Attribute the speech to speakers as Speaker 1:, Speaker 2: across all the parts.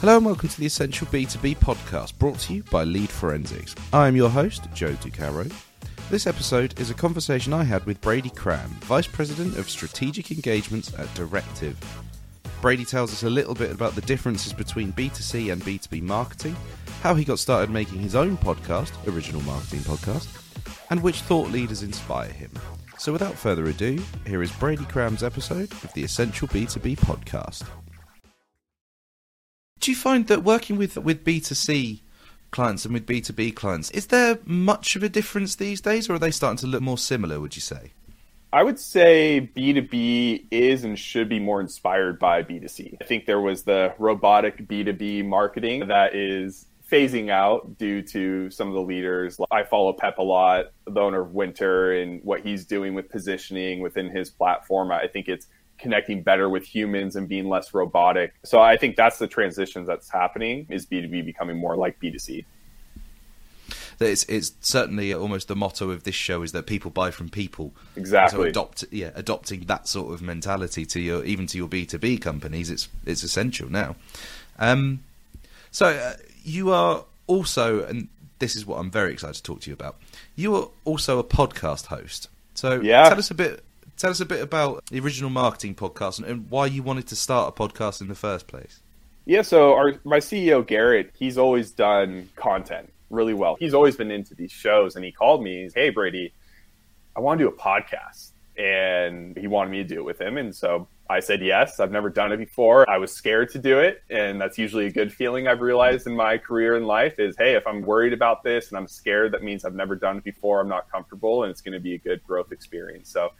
Speaker 1: Hello and welcome to the Essential B2B podcast brought to you by Lead Forensics. I am your host, Joe Ducaro. This episode is a conversation I had with Brady Cramm, Vice President of Strategic Engagements at Directive. Brady tells us a little bit about the differences between B2C and B2B marketing, how he got started making his own podcast, Original Marketing Podcast, and which thought leaders inspire him. So without further ado, here is Brady Cramm's episode of the Essential B2B podcast. Do you find that working with with B2C clients and with B2B clients, is there much of a difference these days or are they starting to look more similar, would you say?
Speaker 2: I would say B2B is and should be more inspired by B2C. I think there was the robotic B2B marketing that is phasing out due to some of the leaders. I follow Pep a lot, the owner of Wynter, and what he's doing with positioning within his platform. I think it's connecting better with humans and being less robotic. So I think that's the transition that's happening is B2B becoming more like B2C.
Speaker 1: It's, it's certainly almost the motto of this show is that people buy from people.
Speaker 2: Exactly.
Speaker 1: So adopt, yeah, adopting that sort of mentality to your even to your B two B companies, it's it's essential now. Um, so uh, you are also, and this is what I'm very excited to talk to you about. You are also a podcast host. So
Speaker 2: yeah.
Speaker 1: tell us a bit. Tell us a bit about the original marketing podcast and, and why you wanted to start a podcast in the first place.
Speaker 2: Yeah, so our my CEO Garrett, he's always done content really well. He's always been into these shows, and he called me. He's, hey Brady, I want to do a podcast, and he wanted me to do it with him, and so I said yes. I've never done it before. I was scared to do it, and that's usually a good feeling I've realized in my career in life is hey, if I'm worried about this and I'm scared, that means I've never done it before. I'm not comfortable, and it's going to be a good growth experience. So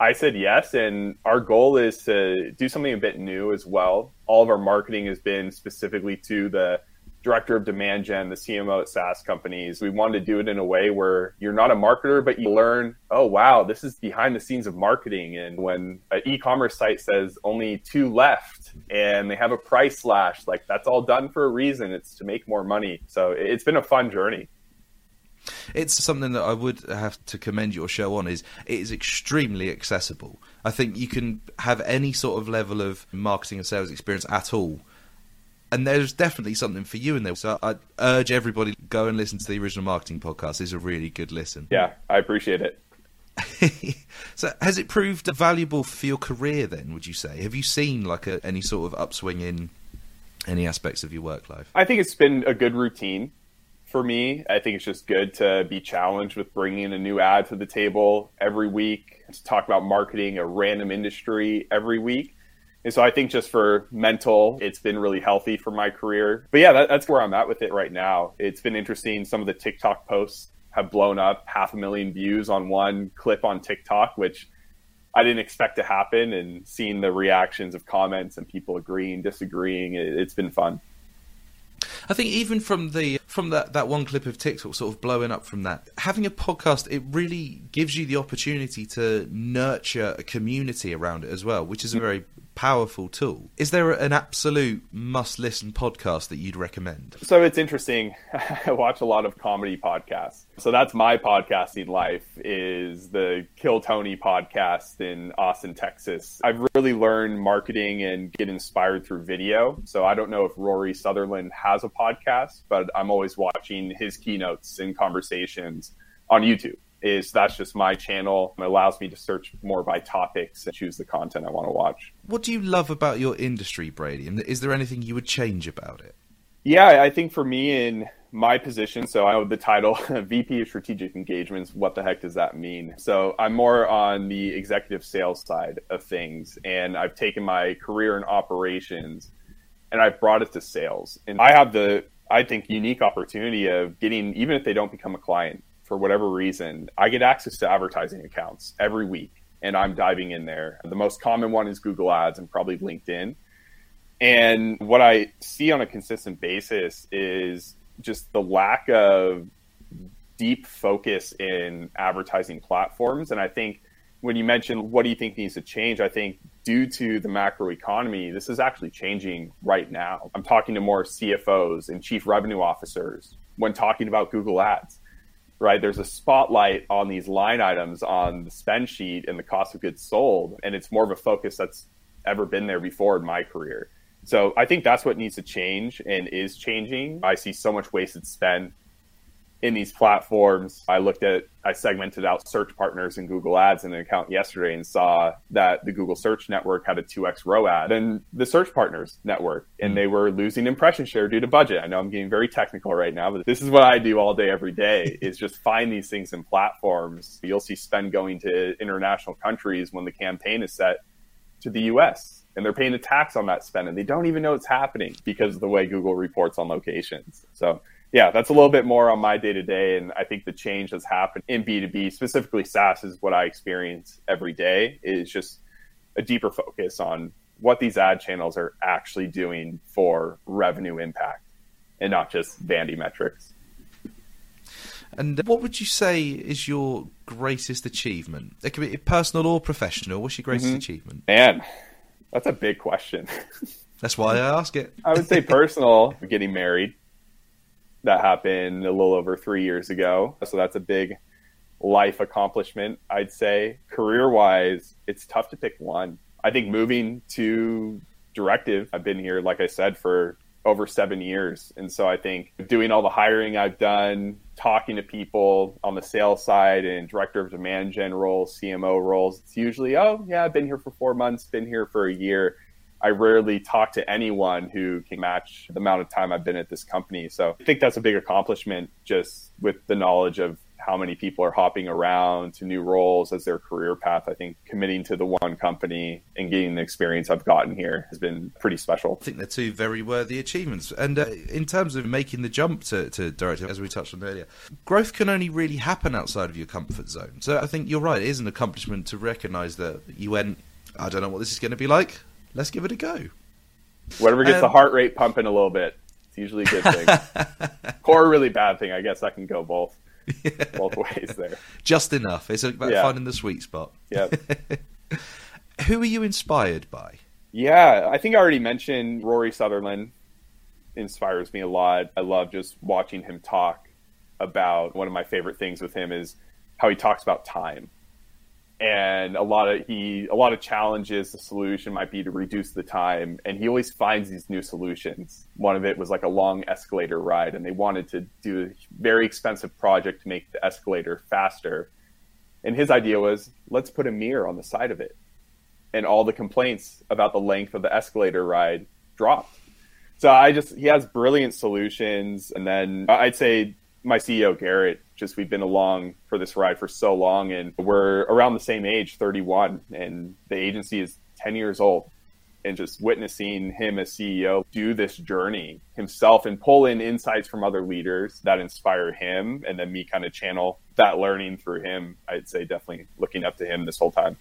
Speaker 2: I said yes, and our goal is to do something a bit new as well. All of our marketing has been specifically to the director of demand gen, the CMO at SaaS companies. We wanted to do it in a way where you're not a marketer, but you learn, oh, wow, this is behind the scenes of marketing. And when an e commerce site says only two left and they have a price slash, like that's all done for a reason. It's to make more money. So it's been a fun journey.
Speaker 1: It's something that I would have to commend your show on is it is extremely accessible. I think you can have any sort of level of marketing and sales experience at all. And there's definitely something for you in there. So I urge everybody go and listen to the original marketing podcast. It's a really good listen.
Speaker 2: Yeah, I appreciate it.
Speaker 1: so has it proved valuable for your career then, would you say? Have you seen like a, any sort of upswing in any aspects of your work life?
Speaker 2: I think it's been a good routine for me. I think it's just good to be challenged with bringing a new ad to the table every week, to talk about marketing a random industry every week. And so I think just for mental, it's been really healthy for my career. But yeah, that, that's where I'm at with it right now. It's been interesting. Some of the TikTok posts have blown up half a million views on one clip on TikTok, which I didn't expect to happen. And seeing the reactions of comments and people agreeing, disagreeing, it, it's been fun.
Speaker 1: I think even from the from that, that one clip of TikTok sort of blowing up from that, having a podcast, it really gives you the opportunity to nurture a community around it as well, which is a mm. very powerful tool. Is there an absolute must listen podcast that you'd recommend?
Speaker 2: So it's interesting. I watch a lot of comedy podcasts. So that's my podcasting life is the Kill Tony podcast in Austin, Texas. I've really learned marketing and get inspired through video. So I don't know if Rory Sutherland has a podcast, but I'm always watching his keynotes and conversations on YouTube is that's just my channel. It allows me to search more by topics and choose the content I want to watch.
Speaker 1: What do you love about your industry, Brady? And is there anything you would change about it?
Speaker 2: Yeah, I think for me in my position, so I have the title VP of Strategic Engagements. What the heck does that mean? So I'm more on the executive sales side of things, and I've taken my career in operations and I've brought it to sales. And I have the, I think, unique opportunity of getting, even if they don't become a client, for whatever reason, I get access to advertising accounts every week and I'm diving in there. The most common one is Google Ads and probably LinkedIn. And what I see on a consistent basis is just the lack of deep focus in advertising platforms. And I think when you mentioned what do you think needs to change, I think due to the macro economy, this is actually changing right now. I'm talking to more CFOs and chief revenue officers when talking about Google Ads right? There's a spotlight on these line items on the spend sheet and the cost of goods sold, and it's more of a focus that's ever been there before in my career. So I think that's what needs to change and is changing. I see so much wasted spend in these platforms. I looked at, I segmented out search partners in Google Ads in an account yesterday and saw that the Google Search Network had a 2x ROAS than the search partners network. And they were losing impression share due to budget. I know I'm getting very technical right now, but this is what I do all day, every day is just find these things in platforms. You'll see spend going to international countries when the campaign is set to the US and they're paying a tax on that spend and they don't even know it's happening because of the way Google reports on locations. So yeah, that's a little bit more on my day to day. And I think the change that's happened in B2B, specifically SaaS, is what I experience every day, is just a deeper focus on what these ad channels are actually doing for revenue impact and not just vanity metrics.
Speaker 1: And what would you say is your greatest achievement? It could be personal or professional. What's your greatest mm-hmm. achievement?
Speaker 2: Man, that's a big question.
Speaker 1: That's why I ask it.
Speaker 2: I would say personal, getting married that happened a little over three years ago. So that's a big life accomplishment, I'd say. Career wise, it's tough to pick one. I think moving to directive, I've been here, like I said, for over seven years. And so I think doing all the hiring I've done, talking to people on the sales side and director of demand gen roles, CMO roles, it's usually, oh, yeah, I've been here for four months, been here for a year. I rarely talk to anyone who can match the amount of time I've been at this company. So I think that's a big accomplishment just with the knowledge of how many people are hopping around to new roles as their career path. I think committing to the one company and getting the experience I've gotten here has been pretty special.
Speaker 1: I think they're two very worthy achievements. And uh, in terms of making the jump to, to director, as we touched on earlier, growth can only really happen outside of your comfort zone. So I think you're right. It is an accomplishment to recognize that you went, I don't know what this is going to be like let's give it a go.
Speaker 2: Whatever gets um, the heart rate pumping a little bit, it's usually a good thing. or a really bad thing. I guess I can go both. Yeah. Both ways there.
Speaker 1: Just enough. It's about yeah. finding the sweet spot.
Speaker 2: Yeah.
Speaker 1: Who are you inspired by?
Speaker 2: Yeah, I think I already mentioned Rory Sutherland inspires me a lot. I love just watching him talk about one of my favorite things with him is how he talks about time and a lot of he a lot of challenges the solution might be to reduce the time. And he always finds these new solutions. One of it was like a long escalator ride and they wanted to do a very expensive project to make the escalator faster. And his idea was let's put a mirror on the side of it. And all the complaints about the length of the escalator ride dropped. So i just he has brilliant solutions. And then i'd say my ceo garrett just we've been along for this ride for so long and we're around the same age 31 and the agency is 10 years old. And just witnessing him as CEO do this journey himself and pull in insights from other leaders that inspire him and then me kind of channel that learning through him I'd say definitely looking up to him this whole time.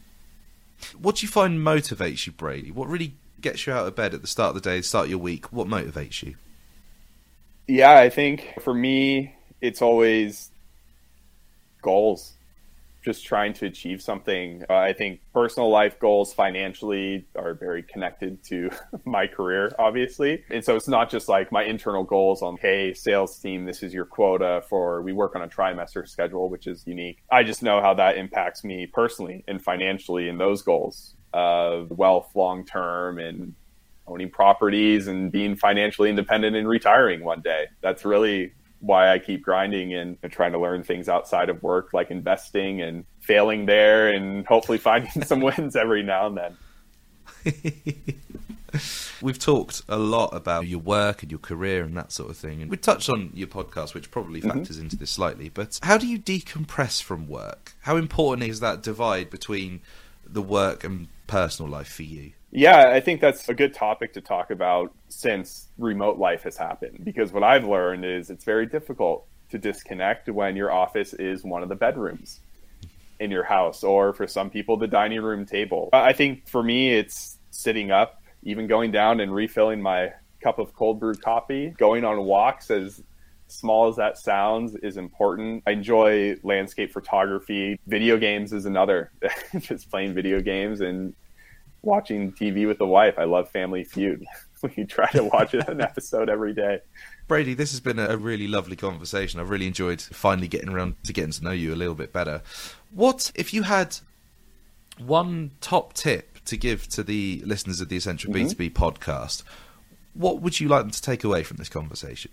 Speaker 1: What do you find motivates you Brady? What really gets you out of bed at the start of the day start your week? What motivates you?
Speaker 2: Yeah I think for me it's always goals just trying to achieve something. Uh, I think personal life goals financially are very connected to my career, obviously. And so it's not just like my internal goals on, hey, sales team, this is your quota for we work on a trimester schedule, which is unique. I just know how that impacts me personally and financially in those goals of wealth long term and owning properties and being financially independent and retiring one day. That's really why I keep grinding and trying to learn things outside of work, like investing and failing there and hopefully finding some wins every now and then.
Speaker 1: We've talked a lot about your work and your career and that sort of thing. And we touched on your podcast, which probably mm-hmm. factors mm-hmm. into this slightly. But how do you decompress from work? How important is that divide between the work and personal life for you?
Speaker 2: Yeah, I think that's a good topic to talk about since remote life has happened. Because what I've learned is it's very difficult to disconnect when your office is one of the bedrooms in your house, or for some people, the dining room table. I think for me, it's sitting up, even going down and refilling my cup of cold brew coffee, going on walks as small as that sounds is important. I enjoy landscape photography. Video games is another. Just playing video games and watching TV with the wife. I love Family Feud. we try to watch an episode every day.
Speaker 1: Brady, this has been a really lovely conversation. I've really enjoyed finally getting around to getting to know you a little bit better. What if you had one top tip to give to the listeners of the Essential mm-hmm. B2B podcast? what would you like them to take away from this conversation?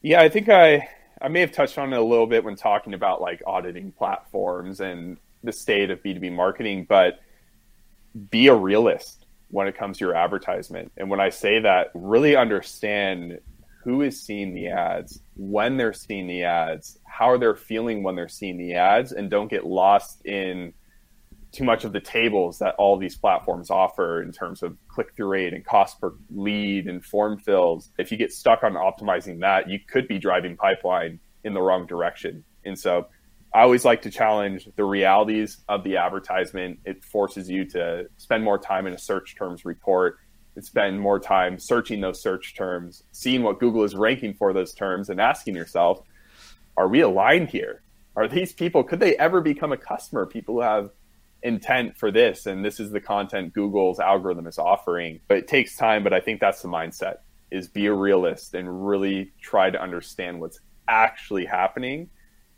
Speaker 2: Yeah, I think I I may have touched on it a little bit when talking about like auditing platforms and the state of B2B marketing, but be a realist when it comes to your advertisement. And when I say that, really understand who is seeing the ads, when they're seeing the ads, how they're feeling when they're seeing the ads, and don't get lost in too much of the tables that all these platforms offer in terms of click through rate and cost per lead and form fills. If you get stuck on optimizing that, you could be driving pipeline in the wrong direction. And so I always like to challenge the realities of the advertisement. It forces you to spend more time in a search terms report and spend more time searching those search terms, seeing what Google is ranking for those terms, and asking yourself, are we aligned here? Are these people, could they ever become a customer? People who have intent for this and this is the content Google's algorithm is offering. But it takes time, but I think that's the mindset is be a realist and really try to understand what's actually happening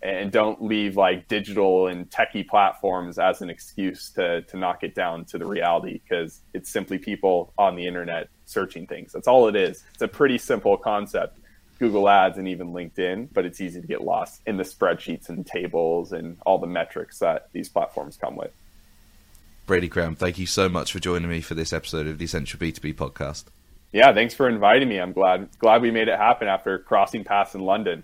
Speaker 2: and don't leave like digital and techie platforms as an excuse to to knock it down to the reality because it's simply people on the internet searching things. That's all it is. It's a pretty simple concept. Google Ads and even LinkedIn, but it's easy to get lost in the spreadsheets and tables and all the metrics that these platforms come with.
Speaker 1: Brady Cramm, thank you so much for joining me for this episode of the Essential B2B podcast.
Speaker 2: Yeah, thanks for inviting me. I'm glad glad we made it happen after crossing paths in London.